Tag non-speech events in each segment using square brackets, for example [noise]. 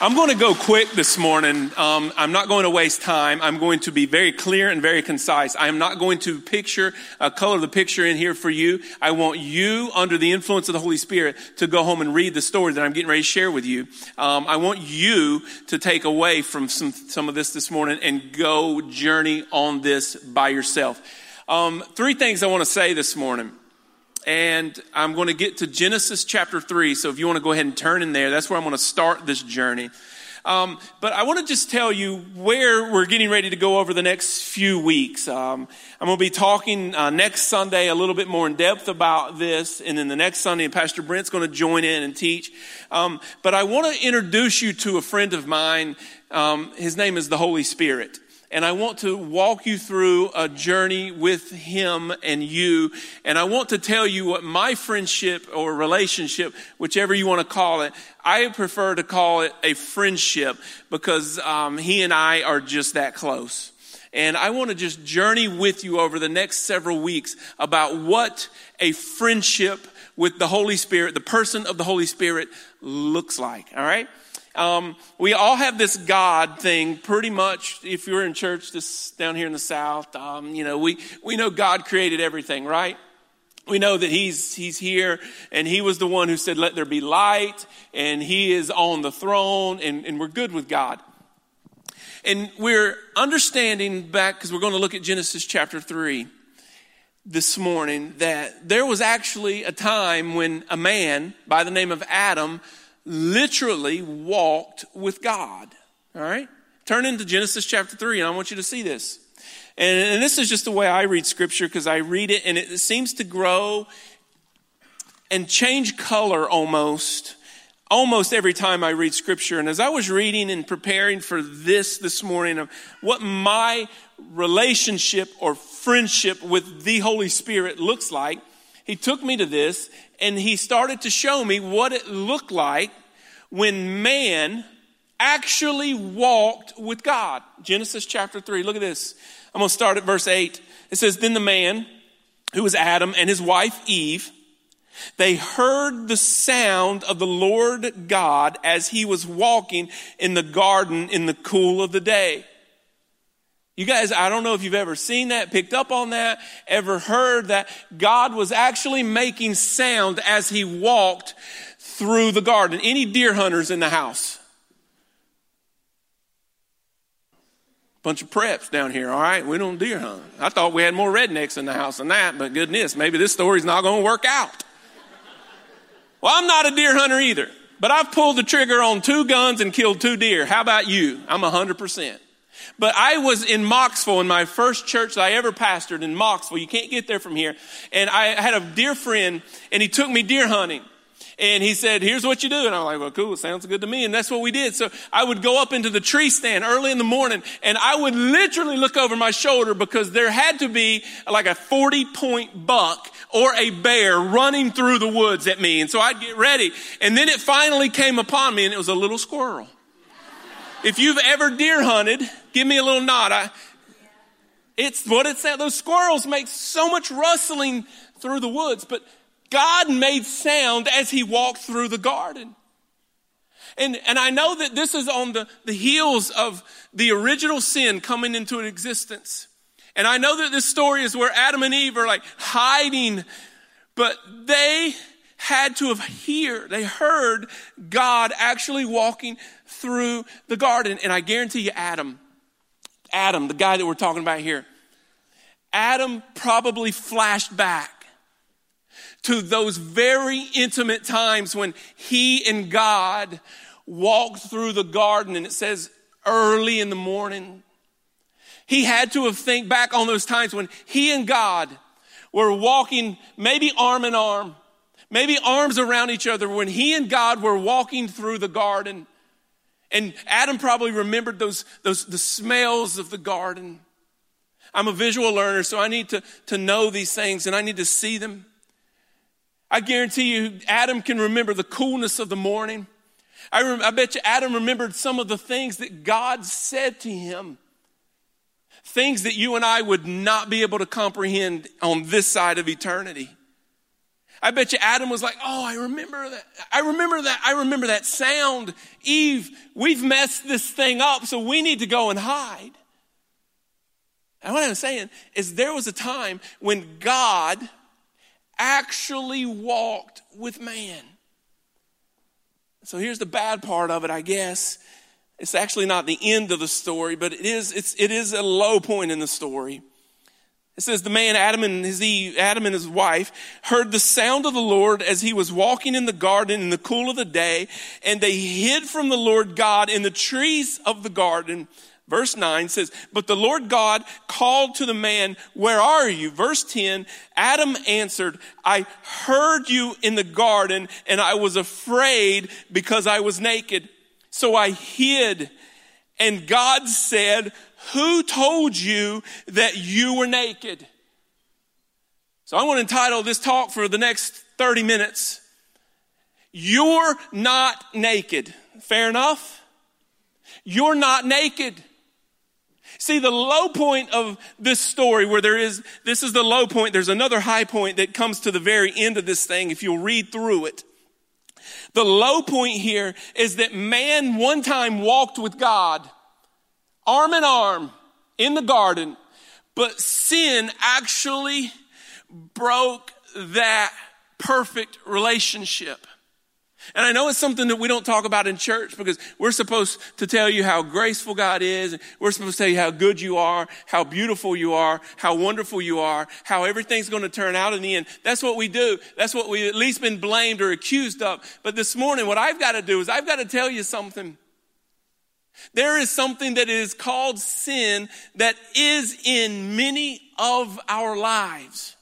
I'm going to go quick this morning. Um, I'm not going to waste time. I'm going to be very clear and very concise. I am not going to picture, uh, color the picture in here for you. I want you, under the influence of the Holy Spirit, to go home and read the story that I'm getting ready to share with you. Um, I want you to take away from some, some of this this morning and go journey on this by yourself. Um, three things I want to say this morning and I'm going to get to Genesis chapter 3. So if you want to go ahead and turn in there, that's where I'm going to start this journey. Um, but I want to just tell you where we're getting ready to go over the next few weeks. Um, I'm going to be talking uh, next Sunday a little bit more in depth about this, and then the next Sunday, Pastor Brent's going to join in and teach. Um, but I want to introduce you to a friend of mine. Um, his name is the Holy Spirit and I want to walk you through a journey with him and you. And I want to tell you what my friendship or relationship, whichever you want to call it, I prefer to call it a friendship because um, he and I are just that close. And I want to just journey with you over the next several weeks about what a friendship with the Holy Spirit, the person of the Holy Spirit, looks like. All right? Um, we all have this God thing pretty much. If you're in church this down here in the South, um, you know, we, we know God created everything, right? We know that he's, he's here and he was the one who said, let there be light and he is on the throne and, and we're good with God. And we're understanding back, because we're going to look at Genesis chapter 3 this morning, that there was actually a time when a man by the name of Adam literally walked with God. All right? Turn into Genesis chapter 3, and I want you to see this. And, and this is just the way I read scripture because I read it and it seems to grow and change color almost almost every time I read scripture. And as I was reading and preparing for this this morning of what my relationship or friendship with the Holy Spirit looks like, he took me to this and he started to show me what it looked like when man actually walked with God. Genesis chapter 3. Look at this. I'm going to start at verse 8. It says, Then the man, who was Adam, and his wife Eve, they heard the sound of the Lord God as he was walking in the garden in the cool of the day. You guys, I don't know if you've ever seen that, picked up on that, ever heard that God was actually making sound as he walked through the garden. Any deer hunters in the house? Bunch of preps down here, all right? We don't deer hunt. I thought we had more rednecks in the house than that, but goodness, maybe this story's not going to work out. Well, I'm not a deer hunter either, but I've pulled the trigger on two guns and killed two deer. How about you? I'm 100%. But I was in Mocksville in my first church that I ever pastored in Mocksville. You can't get there from here. And I had a dear friend and he took me deer hunting. And he said, here's what you do. And I'm like, well, cool. Sounds good to me. And that's what we did. So I would go up into the tree stand early in the morning and I would literally look over my shoulder because there had to be like a 40 point buck or a bear running through the woods at me. And so I'd get ready. And then it finally came upon me and it was a little squirrel. If you've ever deer hunted, give me a little nod. I, it's what it said. Those squirrels make so much rustling through the woods, but God made sound as he walked through the garden. And, and I know that this is on the, the heels of the original sin coming into existence. And I know that this story is where Adam and Eve are like hiding, but they had to have hear, they heard God actually walking through the garden. And I guarantee you, Adam, Adam, the guy that we're talking about here, Adam probably flashed back to those very intimate times when he and God walked through the garden and it says early in the morning. He had to have think back on those times when he and God were walking maybe arm in arm, maybe arms around each other when he and God were walking through the garden. And Adam probably remembered those, those, the smells of the garden. I'm a visual learner, so I need to, to know these things and I need to see them. I guarantee you, Adam can remember the coolness of the morning. I, rem- I bet you Adam remembered some of the things that God said to him. Things that you and I would not be able to comprehend on this side of eternity. I bet you Adam was like, Oh, I remember that. I remember that. I remember that sound. Eve, we've messed this thing up, so we need to go and hide. And what I'm saying is there was a time when God actually walked with man. So here's the bad part of it, I guess. It's actually not the end of the story, but it is, it's, it is a low point in the story. It says the man Adam and his Adam and his wife heard the sound of the Lord as he was walking in the garden in the cool of the day, and they hid from the Lord God in the trees of the garden. Verse 9 says, But the Lord God called to the man, Where are you? Verse 10, Adam answered, I heard you in the garden, and I was afraid because I was naked. So I hid. And God said, who told you that you were naked? So I want to entitle this talk for the next 30 minutes. You're not naked. Fair enough? You're not naked. See, the low point of this story where there is, this is the low point, there's another high point that comes to the very end of this thing if you'll read through it. The low point here is that man one time walked with God arm in arm in the garden, but sin actually broke that perfect relationship. And I know it's something that we don't talk about in church because we're supposed to tell you how graceful God is. We're supposed to tell you how good you are, how beautiful you are, how wonderful you are, how everything's going to turn out in the end. That's what we do. That's what we've at least been blamed or accused of. But this morning, what I've got to do is I've got to tell you something. There is something that is called sin that is in many of our lives.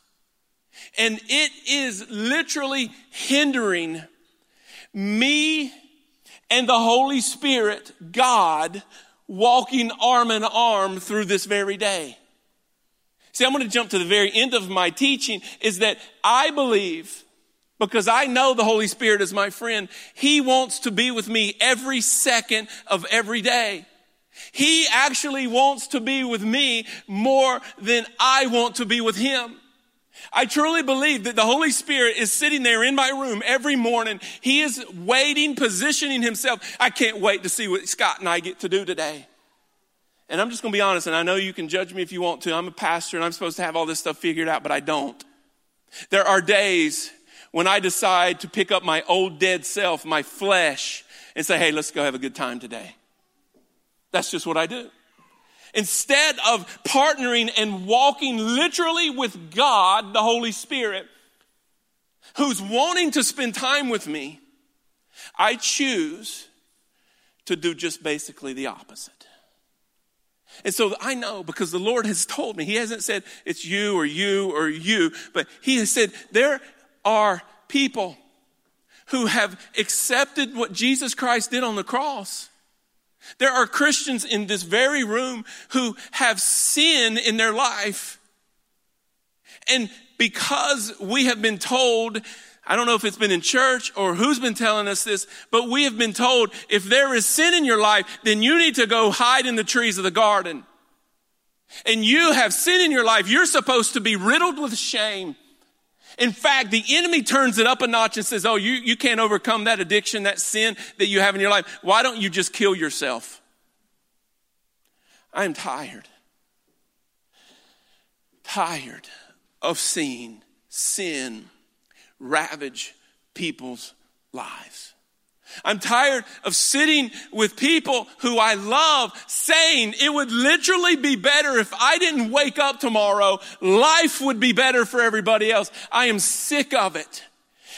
And it is literally hindering me and the Holy Spirit, God, walking arm in arm through this very day. See, I'm going to jump to the very end of my teaching is that I believe because I know the Holy Spirit is my friend. He wants to be with me every second of every day. He actually wants to be with me more than I want to be with him. I truly believe that the Holy Spirit is sitting there in my room every morning. He is waiting, positioning himself. I can't wait to see what Scott and I get to do today. And I'm just going to be honest, and I know you can judge me if you want to. I'm a pastor and I'm supposed to have all this stuff figured out, but I don't. There are days when I decide to pick up my old dead self, my flesh, and say, hey, let's go have a good time today. That's just what I do. Instead of partnering and walking literally with God, the Holy Spirit, who's wanting to spend time with me, I choose to do just basically the opposite. And so I know because the Lord has told me, He hasn't said it's you or you or you, but He has said there are people who have accepted what Jesus Christ did on the cross. There are Christians in this very room who have sin in their life. And because we have been told, I don't know if it's been in church or who's been telling us this, but we have been told if there is sin in your life, then you need to go hide in the trees of the garden. And you have sin in your life, you're supposed to be riddled with shame. In fact, the enemy turns it up a notch and says, Oh, you, you can't overcome that addiction, that sin that you have in your life. Why don't you just kill yourself? I am tired. Tired of seeing sin ravage people's lives. I'm tired of sitting with people who I love saying it would literally be better if I didn't wake up tomorrow. Life would be better for everybody else. I am sick of it.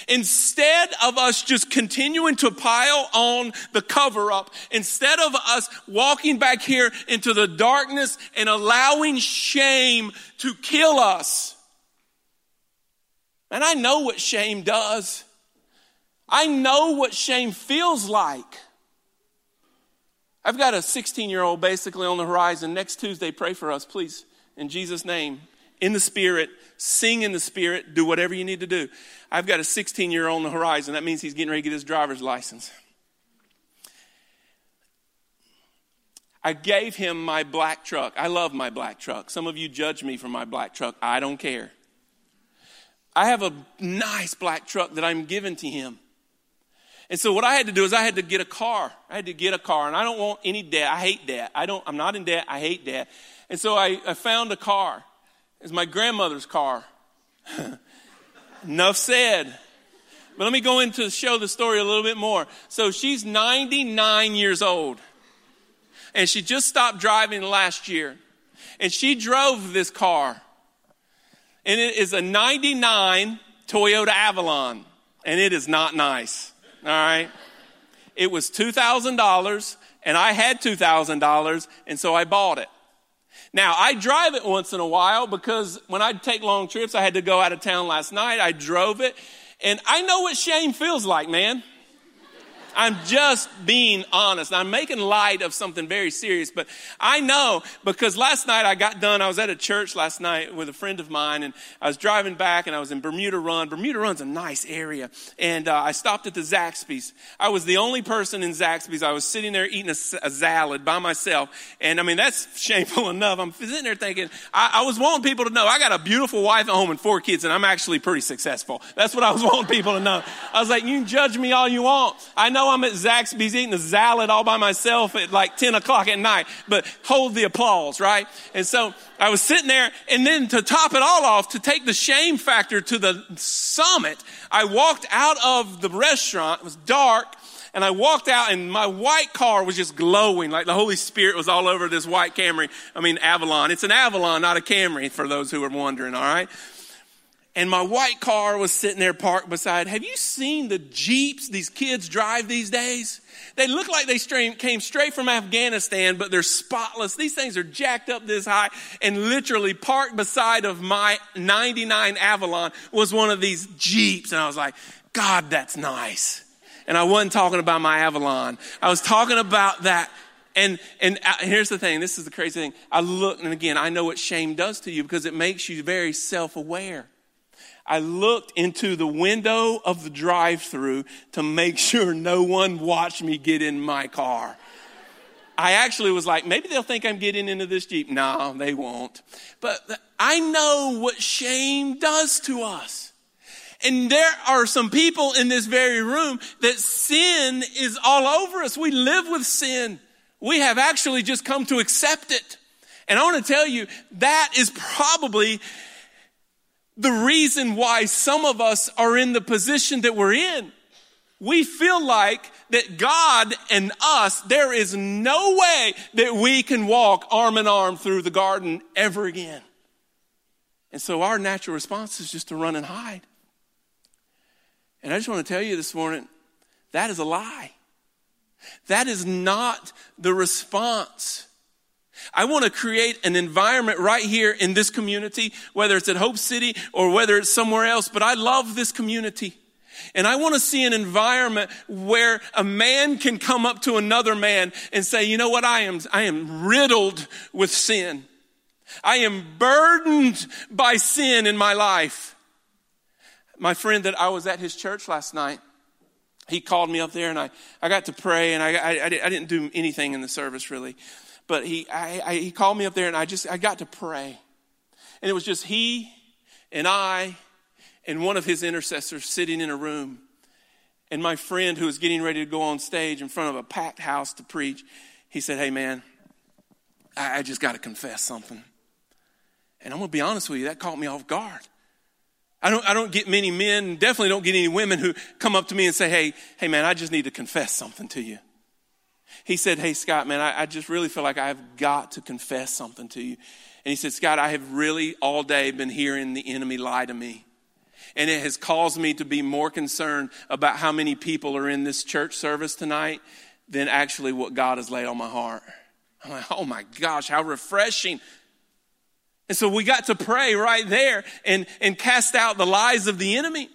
Instead of us just continuing to pile on the cover up, instead of us walking back here into the darkness and allowing shame to kill us. And I know what shame does. I know what shame feels like. I've got a 16 year old basically on the horizon. Next Tuesday, pray for us, please, in Jesus' name. In the Spirit, sing in the Spirit, do whatever you need to do. I've got a 16 year old on the horizon. That means he's getting ready to get his driver's license. I gave him my black truck. I love my black truck. Some of you judge me for my black truck. I don't care. I have a nice black truck that I'm giving to him. And so what I had to do is I had to get a car. I had to get a car, and I don't want any debt. I hate debt. I don't. I'm not in debt. I hate debt. And so I, I found a car. It's my grandmother's car. [laughs] Enough said. But let me go into show the story a little bit more. So she's 99 years old, and she just stopped driving last year, and she drove this car, and it is a 99 Toyota Avalon, and it is not nice. All right. It was $2,000 and I had $2,000 and so I bought it. Now, I drive it once in a while because when I'd take long trips, I had to go out of town last night. I drove it and I know what shame feels like, man. I'm just being honest. I'm making light of something very serious, but I know because last night I got done. I was at a church last night with a friend of mine, and I was driving back, and I was in Bermuda Run. Bermuda Run's a nice area, and uh, I stopped at the Zaxby's. I was the only person in Zaxby's. I was sitting there eating a, a salad by myself, and I mean that's [laughs] shameful enough. I'm sitting there thinking I, I was wanting people to know I got a beautiful wife at home and four kids, and I'm actually pretty successful. That's what I was [laughs] wanting people to know. I was like, you can judge me all you want. I know I'm at Zaxby's eating a salad all by myself at like 10 o'clock at night, but hold the applause, right? And so I was sitting there, and then to top it all off, to take the shame factor to the summit, I walked out of the restaurant. It was dark. And I walked out and my white car was just glowing like the Holy Spirit was all over this white Camry. I mean, Avalon. It's an Avalon, not a Camry for those who are wondering, all right? And my white car was sitting there parked beside. Have you seen the Jeeps these kids drive these days? They look like they came straight from Afghanistan, but they're spotless. These things are jacked up this high and literally parked beside of my 99 Avalon was one of these Jeeps. And I was like, God, that's nice. And I wasn't talking about my Avalon. I was talking about that and and uh, here's the thing this is the crazy thing i look and again i know what shame does to you because it makes you very self-aware I looked into the window of the drive through to make [laughs] sure no one watched me get in my car. I actually was like, maybe they'll think I'm getting into this Jeep. No, they won't. But I know what shame does to us. And there are some people in this very room that sin is all over us. We live with sin. We have actually just come to accept it. And I want to tell you, that is probably the reason why some of us are in the position that we're in. We feel like that God and us, there is no way that we can walk arm in arm through the garden ever again. And so our natural response is just to run and hide. And I just want to tell you this morning that is a lie. That is not the response I want to create an environment right here in this community, whether it's at Hope City or whether it's somewhere else, but I love this community. And I want to see an environment where a man can come up to another man and say, you know what? I am, I am riddled with sin. I am burdened by sin in my life. My friend that I was at his church last night, he called me up there and I, I got to pray and I, I, I didn't do anything in the service really but he, I, I, he called me up there and I just, I got to pray. And it was just he and I and one of his intercessors sitting in a room. And my friend who was getting ready to go on stage in front of a packed house to preach, he said, Hey man, I, I just got to confess something. And I'm going to be honest with you, that caught me off guard. I don't, I don't get many men, definitely don't get any women who come up to me and say, Hey, hey man, I just need to confess something to you he said, Hey, Scott, man, I, I just really feel like I've got to confess something to you. And he said, Scott, I have really all day been hearing the enemy lie to me. And it has caused me to be more concerned about how many people are in this church service tonight than actually what God has laid on my heart. I'm like, oh my gosh, how refreshing. And so we got to pray right there and, and cast out the lies of the enemy.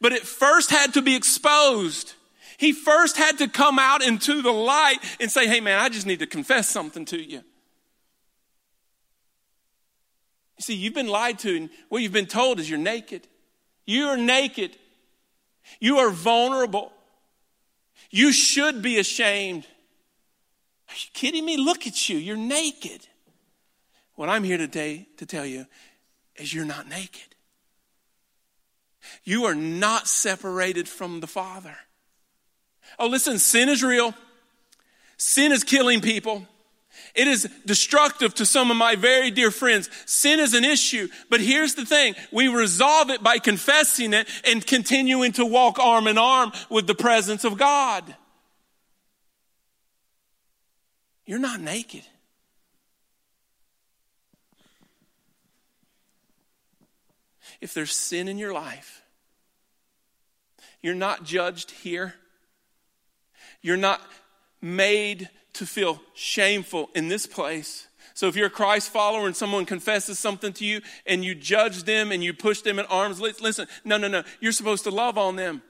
But it first had to be exposed. He first had to come out into the light and say, Hey, man, I just need to confess something to you. You see, you've been lied to, and what you've been told is you're naked. You are naked. You are vulnerable. You should be ashamed. Are you kidding me? Look at you. You're naked. What I'm here today to tell you is you're not naked. You are not separated from the Father. Oh, listen, sin is real. Sin is killing people. It is destructive to some of my very dear friends. Sin is an issue, but here's the thing. We resolve it by confessing it and continuing to walk arm in arm with the presence of God. You're not naked. If there's sin in your life, you're not judged here. You're not made to feel shameful in this place. So if you're a Christ follower and someone confesses something to you and you judge them and you push them at arm's listen, no, no, no. You're supposed to love on them.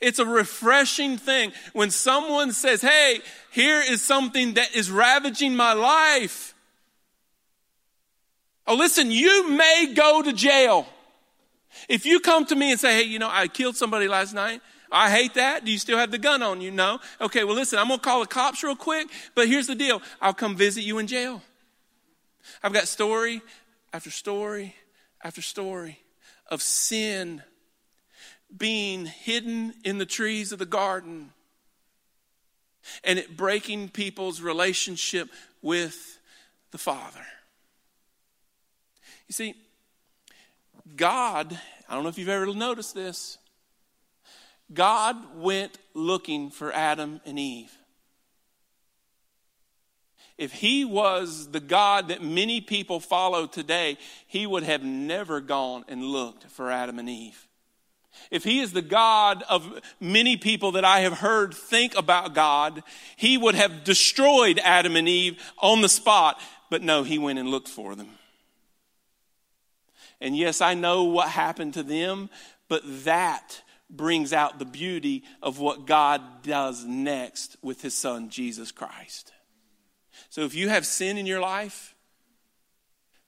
It's a refreshing thing when someone says, Hey, here is something that is ravaging my life. Oh, listen, you may go to jail. If you come to me and say, Hey, you know, I killed somebody last night, I hate that. Do you still have the gun on you? No. Okay, well, listen, I'm going to call the cops real quick, but here's the deal I'll come visit you in jail. I've got story after story after story of sin being hidden in the trees of the garden and it breaking people's relationship with the Father. You see, God, I don't know if you've ever noticed this, God went looking for Adam and Eve. If he was the God that many people follow today, he would have never gone and looked for Adam and Eve. If he is the God of many people that I have heard think about God, he would have destroyed Adam and Eve on the spot. But no, he went and looked for them. And yes, I know what happened to them, but that brings out the beauty of what God does next with his son, Jesus Christ. So if you have sin in your life,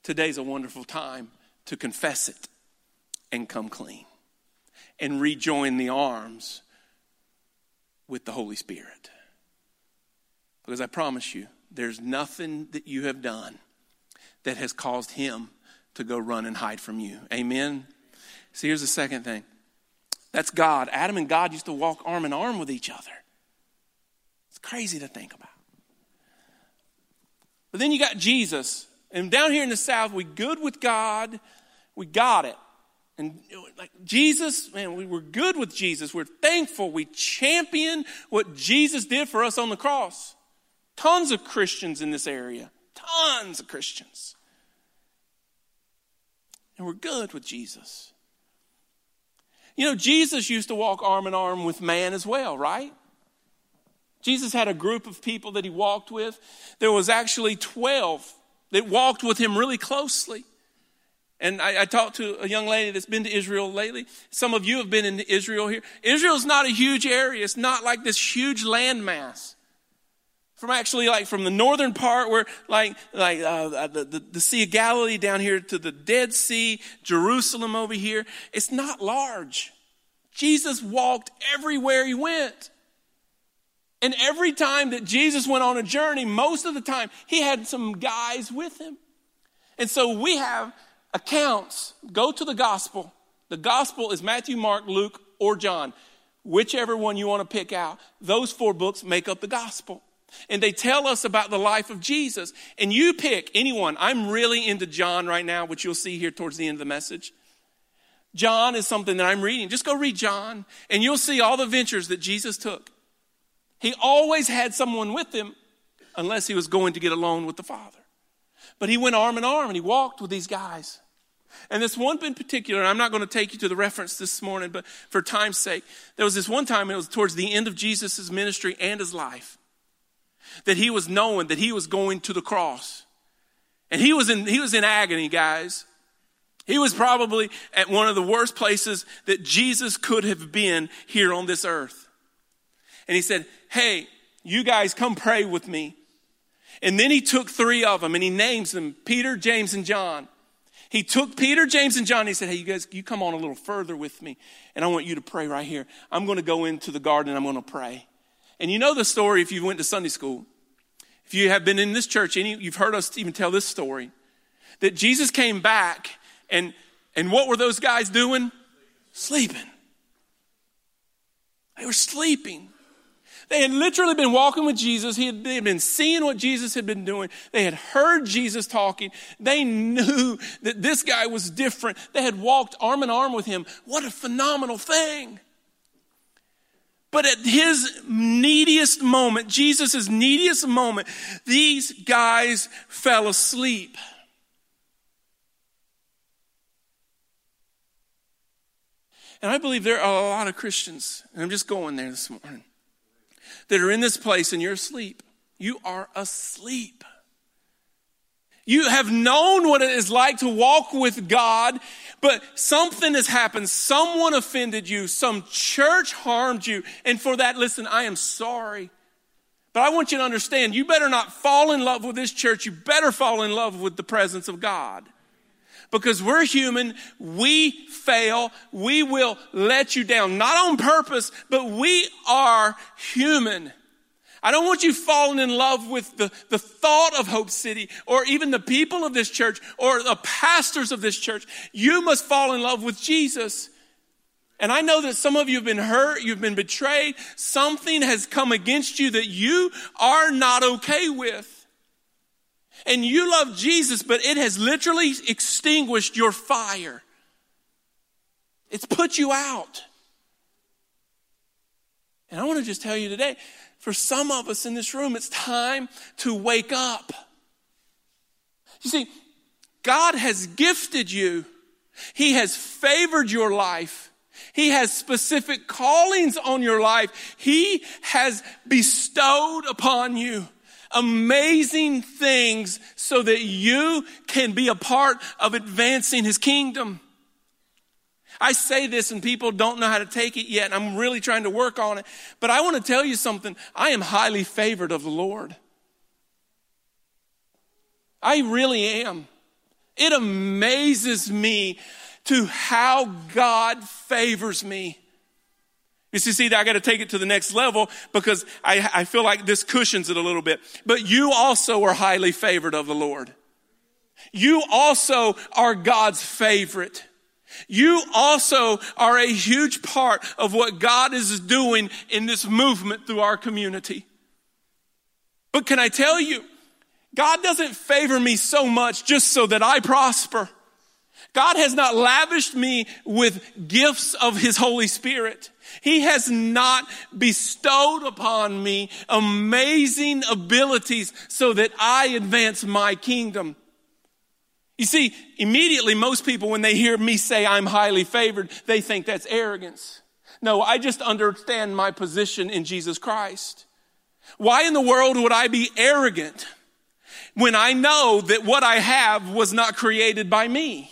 today's a wonderful time to confess it and come clean and rejoin the arms with the Holy Spirit. Because I promise you, there's nothing that you have done that has caused him to go run and hide from you. Amen? See, here's the second thing that's God. Adam and God used to walk arm in arm with each other. It's crazy to think about. But then you got Jesus. And down here in the South, we good with God. We got it. And like Jesus, man, we were good with Jesus. We're thankful. We champion what Jesus did for us on the cross. Tons of Christians in this area. Tons of Christians. And we're good with Jesus. You know, Jesus used to walk arm in arm with man as well, right? Jesus had a group of people that he walked with. There was actually 12 that walked with him really closely. And I, I, talked to a young lady that's been to Israel lately. Some of you have been in Israel here. Israel's not a huge area. It's not like this huge landmass. From actually like from the northern part where like, like uh, the, the, the Sea of Galilee down here to the Dead Sea, Jerusalem over here, it's not large. Jesus walked everywhere he went. And every time that Jesus went on a journey, most of the time, he had some guys with him. And so we have accounts. Go to the gospel. The gospel is Matthew, Mark, Luke, or John. Whichever one you want to pick out. Those four books make up the gospel. And they tell us about the life of Jesus. And you pick anyone. I'm really into John right now, which you'll see here towards the end of the message. John is something that I'm reading. Just go read John, and you'll see all the ventures that Jesus took. He always had someone with him, unless he was going to get alone with the Father. But he went arm in arm and he walked with these guys. And this one in particular, I'm not going to take you to the reference this morning, but for time's sake, there was this one time, it was towards the end of Jesus' ministry and his life that he was knowing that he was going to the cross. And he was in, he was in agony, guys. He was probably at one of the worst places that Jesus could have been here on this earth. And he said, Hey, you guys come pray with me. And then he took three of them and he names them Peter, James, and John. He took Peter, James, and John. And he said, Hey, you guys, you come on a little further with me. And I want you to pray right here. I'm going to go into the garden I'm going to pray. And you know the story if you went to Sunday school. If you have been in this church, any, you've heard us even tell this story. That Jesus came back and, and what were those guys doing? sleeping. They were sleeping. They had literally been walking with Jesus. He had, they had been seeing what Jesus had been doing. They had heard Jesus talking. They knew that this guy was different. They had walked arm in arm with him. What a phenomenal thing. But at his neediest moment, Jesus' neediest moment, these guys fell asleep. And I believe there are a lot of Christians, and I'm just going there this morning, that are in this place and you're asleep. You are asleep. You have known what it is like to walk with God, but something has happened. Someone offended you. Some church harmed you. And for that, listen, I am sorry. But I want you to understand you better not fall in love with this church. You better fall in love with the presence of God because we're human. We fail. We will let you down, not on purpose, but we are human. I don't want you falling in love with the, the thought of Hope City or even the people of this church or the pastors of this church. You must fall in love with Jesus. And I know that some of you have been hurt, you've been betrayed, something has come against you that you are not okay with and you love Jesus, but it has literally extinguished your fire. It's put you out. And I want to just tell you today, for some of us in this room, it's time to wake up. You see, God has gifted you. He has favored your life. He has specific callings on your life. He has bestowed upon you amazing things so that you can be a part of advancing his kingdom. I say this and people don't know how to take it yet. I'm really trying to work on it. But I want to tell you something. I am highly favored of the Lord. I really am. It amazes me to how God favors me. You see, see, I got to take it to the next level because I, I feel like this cushions it a little bit. But you also are highly favored of the Lord. You also are God's favorite. You also are a huge part of what God is doing in this movement through our community. But can I tell you, God doesn't favor me so much just so that I prosper. God has not lavished me with gifts of His Holy Spirit. He has not bestowed upon me amazing abilities so that I advance my kingdom. You see, immediately most people, when they hear me say I'm highly favored, they think that's arrogance. No, I just understand my position in Jesus Christ. Why in the world would I be arrogant when I know that what I have was not created by me?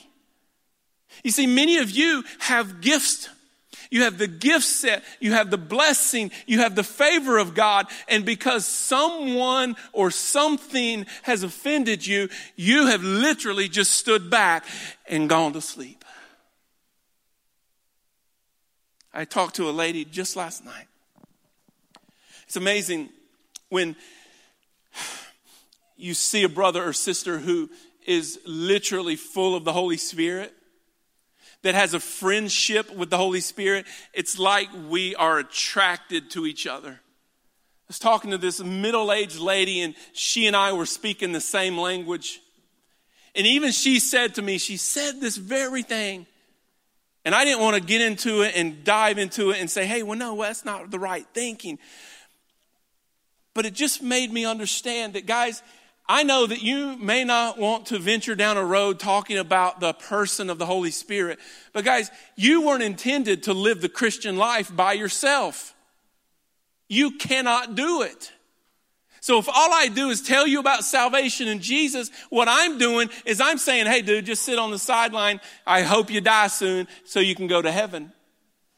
You see, many of you have gifts you have the gift set, you have the blessing, you have the favor of God, and because someone or something has offended you, you have literally just stood back and gone to sleep. I talked to a lady just last night. It's amazing when you see a brother or sister who is literally full of the Holy Spirit that has a friendship with the Holy Spirit, it's like we are attracted to each other. I was talking to this middle aged lady, and she and I were speaking the same language. And even she said to me, she said this very thing. And I didn't want to get into it and dive into it and say, hey, well, no, well, that's not the right thinking. But it just made me understand that, guys, I know that you may not want to venture down a road talking about the person of the Holy Spirit, but guys, you weren't intended to live the Christian life by yourself. You cannot do it. So if all I do is tell you about salvation and Jesus, what I'm doing is I'm saying, hey, dude, just sit on the sideline. I hope you die soon so you can go to heaven.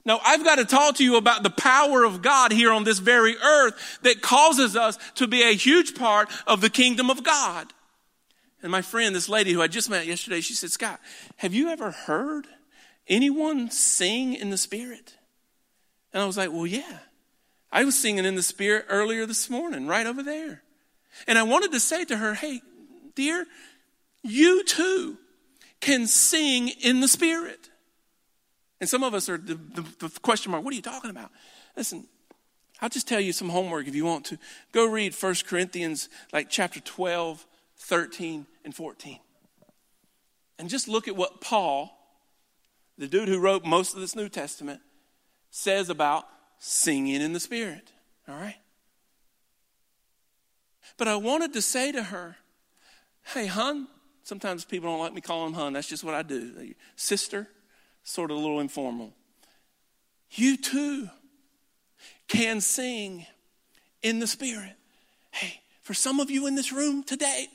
No, I've got to talk to you about the power of God here on this very earth that causes us to be a huge part of the kingdom of God. And my friend, this lady who I just met yesterday, she said, Scott, have you ever heard anyone sing in the Spirit? And I was like, well, yeah. I was singing in the Spirit earlier this morning, right over there. And I wanted to say to her, hey, dear, you too can sing in the Spirit. And some of us are the, the, the question mark, what are you talking about? Listen, I'll just tell you some homework if you want to. Go read 1 Corinthians, like chapter 12, 13, and 14. And just look at what Paul, the dude who wrote most of this New Testament, says about singing in the Spirit. All right? But I wanted to say to her, hey, hun, sometimes people don't like me calling them hun. That's just what I do. Sister, sort of a little informal. You too can sing in the Spirit. Hey, for some of you in this room today,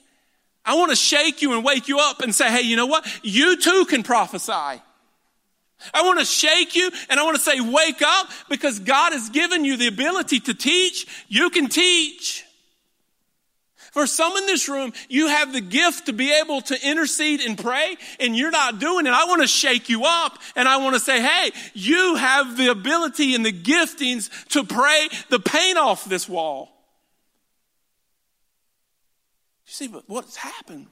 I want to shake you and wake you up and say, hey, you know what? You too can prophesy. I want to shake you and I want to say, wake up because God has given you the ability to teach. You can teach. For some in this room, you have the gift to be able to intercede and pray, and you're not doing it. I want to shake you up, and I want to say, hey, you have the ability and the giftings to pray the paint off this wall. You see, but what's happened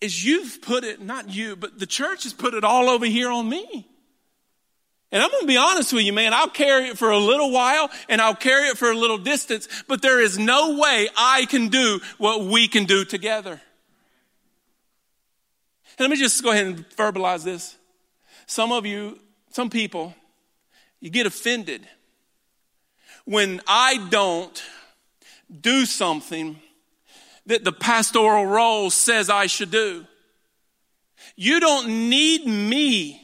is you've put it, not you, but the church has put it all over here on me. And I'm going to be honest with you, man. I'll carry it for a little while and I'll carry it for a little distance, but there is no way I can do what we can do together. And let me just go ahead and verbalize this. Some of you, some people, you get offended when I don't do something that the pastoral role says I should do. You don't need me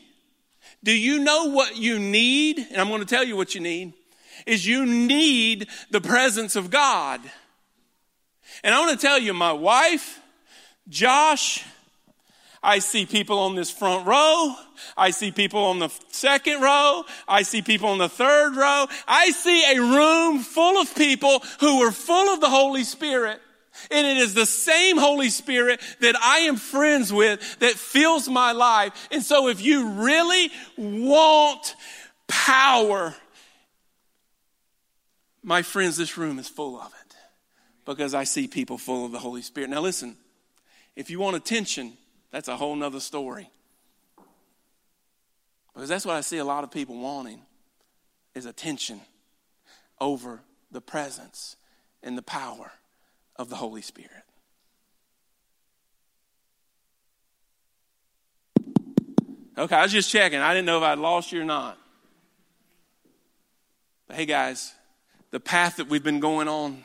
do you know what you need? And I'm going to tell you what you need is you need the presence of God. And I want to tell you, my wife, Josh, I see people on this front row. I see people on the second row. I see people on the third row. I see a room full of people who are full of the Holy Spirit. And it is the same Holy Spirit that I am friends with that fills my life. And so if you really want power, my friends, this room is full of it because I see people full of the Holy Spirit. Now listen, if you want attention, that's a whole nother story. Because that's what I see a lot of people wanting is attention over the presence and the power of the Holy Spirit. Okay, I was just checking. I didn't know if I'd lost you or not. But hey, guys, the path that we've been going on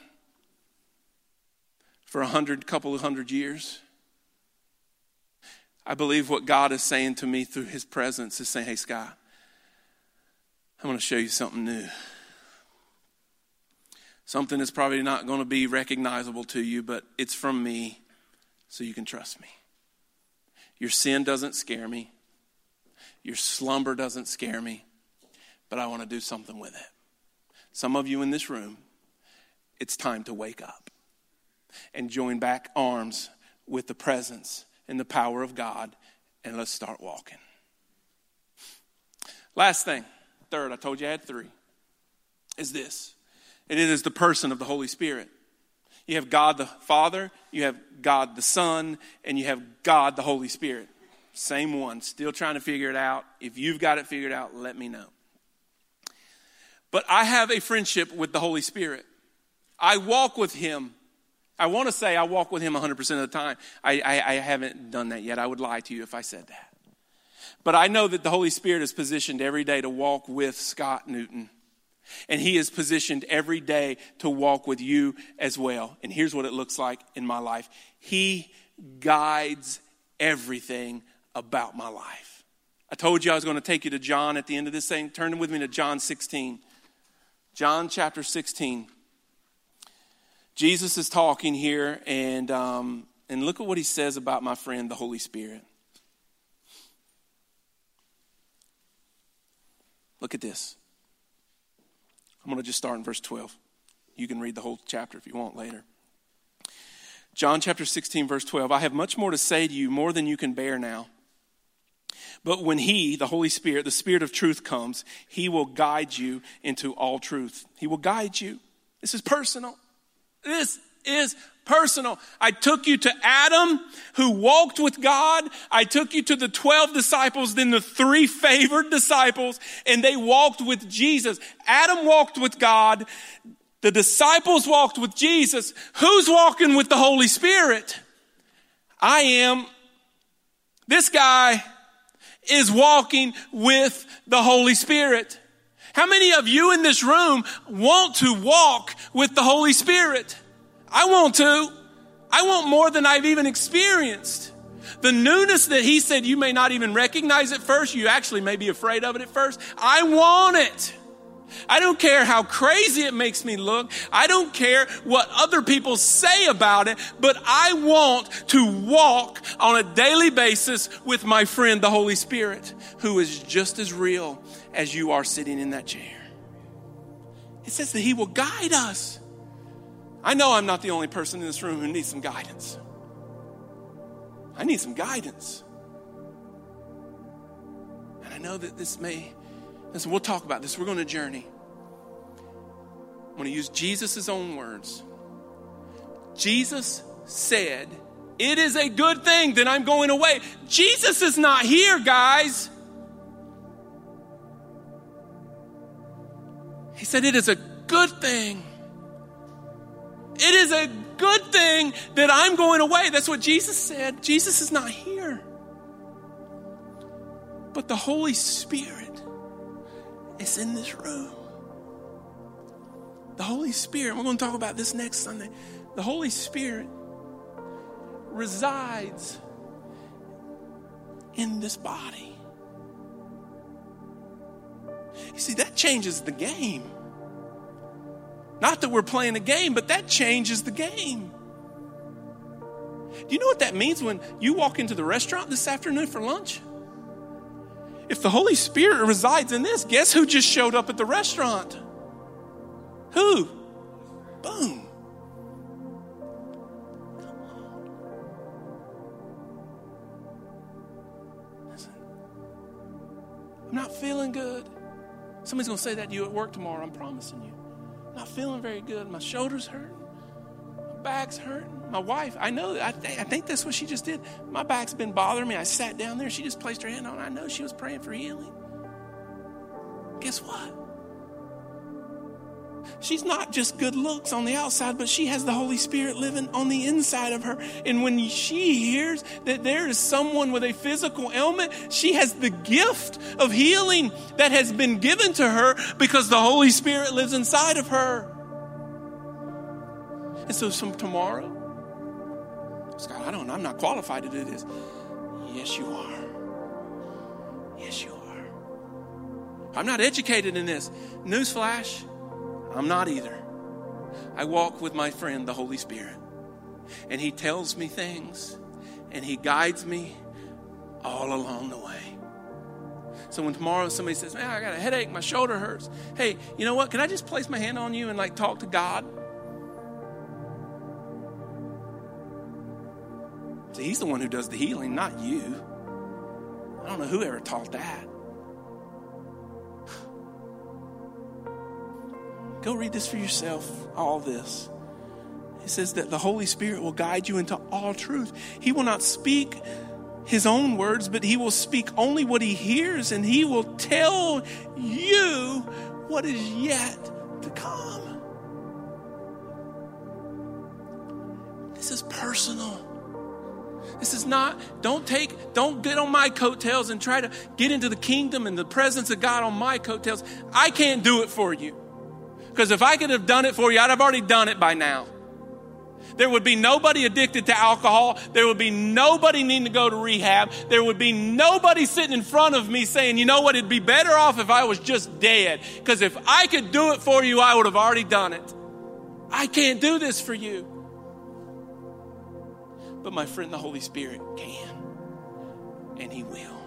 for a hundred, couple of hundred years, I believe what God is saying to me through His presence is saying, hey, Scott, I'm going to show you something new. Something that's probably not going to be recognizable to you, but it's from me, so you can trust me. Your sin doesn't scare me, your slumber doesn't scare me, but I want to do something with it. Some of you in this room, it's time to wake up and join back arms with the presence and the power of God, and let's start walking. Last thing, third, I told you I had three, is this and it is the person of the Holy Spirit. You have God the Father, you have God the Son, and you have God the Holy Spirit. Same one, still trying to figure it out. If you've got it figured out, let me know. But I have a friendship with the Holy Spirit. I walk with Him. I want to say I walk with Him 100% of the time. I, I, I haven't done that yet. I would lie to you if I said that. But I know that the Holy Spirit is positioned every day to walk with Scott Newton and He is positioned every day to walk with you as well. And here's what it looks like in my life He guides everything about my life. I told you I was going to take you to John at the end of this thing. Turn with me to John 16. John chapter 16. Jesus is talking here, and, um, and look at what he says about my friend, the Holy Spirit. Look at this. I'm going to just start in verse 12. You can read the whole chapter if you want later. John chapter 16, verse 12. I have much more to say to you, more than you can bear now. But when He, the Holy Spirit, the Spirit of truth comes, He will guide you into all truth. He will guide you. This is personal. This is personal. I took you to Adam, who walked with God. I took you to the 12 disciples, then the three favored disciples, and they walked with Jesus. Adam walked with God. The disciples walked with Jesus. Who's walking with the Holy Spirit? I am. This guy is walking with the Holy Spirit. How many of you in this room want to walk with the Holy Spirit? I want to. I want more than I've even experienced. The newness that he said you may not even recognize at first, you actually may be afraid of it at first. I want it. I don't care how crazy it makes me look. I don't care what other people say about it, but I want to walk on a daily basis with my friend, the Holy Spirit, who is just as real as you are sitting in that chair. It says that He will guide us. I know I'm not the only person in this room who needs some guidance. I need some guidance. And I know that this may, listen, we'll talk about this. We're going to journey. I'm going to use Jesus' own words. Jesus said, It is a good thing that I'm going away. Jesus is not here, guys. He said, It is a good thing it is a good thing that I'm going away. That's what Jesus said. Jesus is not here. But the Holy Spirit is in this room. The Holy Spirit, we're going to talk about this next Sunday. The Holy Spirit resides in this body. You see, that changes the game. Not that we're playing a game, but that changes the game. Do you know what that means when you walk into the restaurant this afternoon for lunch? If the Holy Spirit resides in this, guess who just showed up at the restaurant? Who? Boom. Listen, I'm not feeling good. Somebody's going to say that to you at work tomorrow, I'm promising you not feeling very good. My shoulders hurt. My back's hurting. My wife, I know, I, th- I think that's what she just did. My back's been bothering me. I sat down there. She just placed her hand on it. I know she was praying for healing. Guess what? She's not just good looks on the outside, but she has the Holy Spirit living on the inside of her. And when she hears that there is someone with a physical ailment, she has the gift of healing that has been given to her because the Holy Spirit lives inside of her. And so, some tomorrow, Scott, I don't I'm not qualified to do this. Yes, you are. Yes, you are. I'm not educated in this. Newsflash I'm not either. I walk with my friend, the Holy Spirit, and He tells me things and He guides me all along the way. So when tomorrow somebody says, Man, I got a headache, my shoulder hurts. Hey, you know what? Can I just place my hand on you and like talk to God? See, He's the one who does the healing, not you. I don't know who ever taught that. Go read this for yourself, all this. He says that the Holy Spirit will guide you into all truth. He will not speak his own words, but he will speak only what he hears, and he will tell you what is yet to come. This is personal. This is not, don't take, don't get on my coattails and try to get into the kingdom and the presence of God on my coattails. I can't do it for you. Because if I could have done it for you, I'd have already done it by now. There would be nobody addicted to alcohol. There would be nobody needing to go to rehab. There would be nobody sitting in front of me saying, you know what, it'd be better off if I was just dead. Because if I could do it for you, I would have already done it. I can't do this for you. But my friend, the Holy Spirit, can. And He will.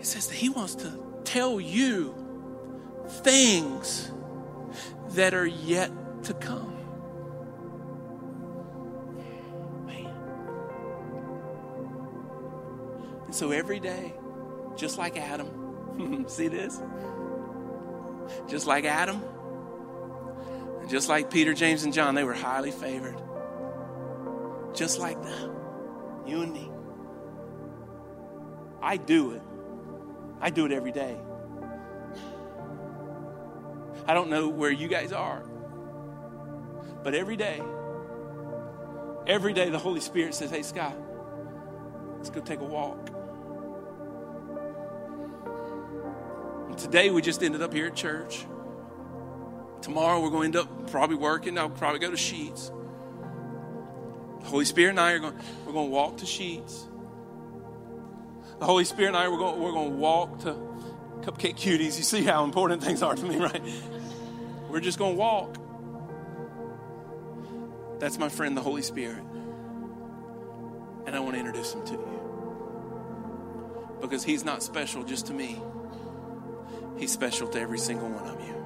It says that He wants to tell you things that are yet to come. Man. And so every day, just like Adam, [laughs] see this? Just like Adam, just like Peter, James, and John, they were highly favored. Just like them, you and me. I do it. I do it every day. I don't know where you guys are, but every day, every day the Holy Spirit says, Hey, Scott, let's go take a walk. And today we just ended up here at church. Tomorrow we're going to end up probably working. I'll probably go to Sheetz. The Holy Spirit and I are going, we're going to walk to Sheetz. The Holy Spirit and I, we're going, we're going to walk to Cupcake Cuties. You see how important things are to me, right? We're just going to walk. That's my friend, the Holy Spirit. And I want to introduce him to you. Because he's not special just to me, he's special to every single one of you.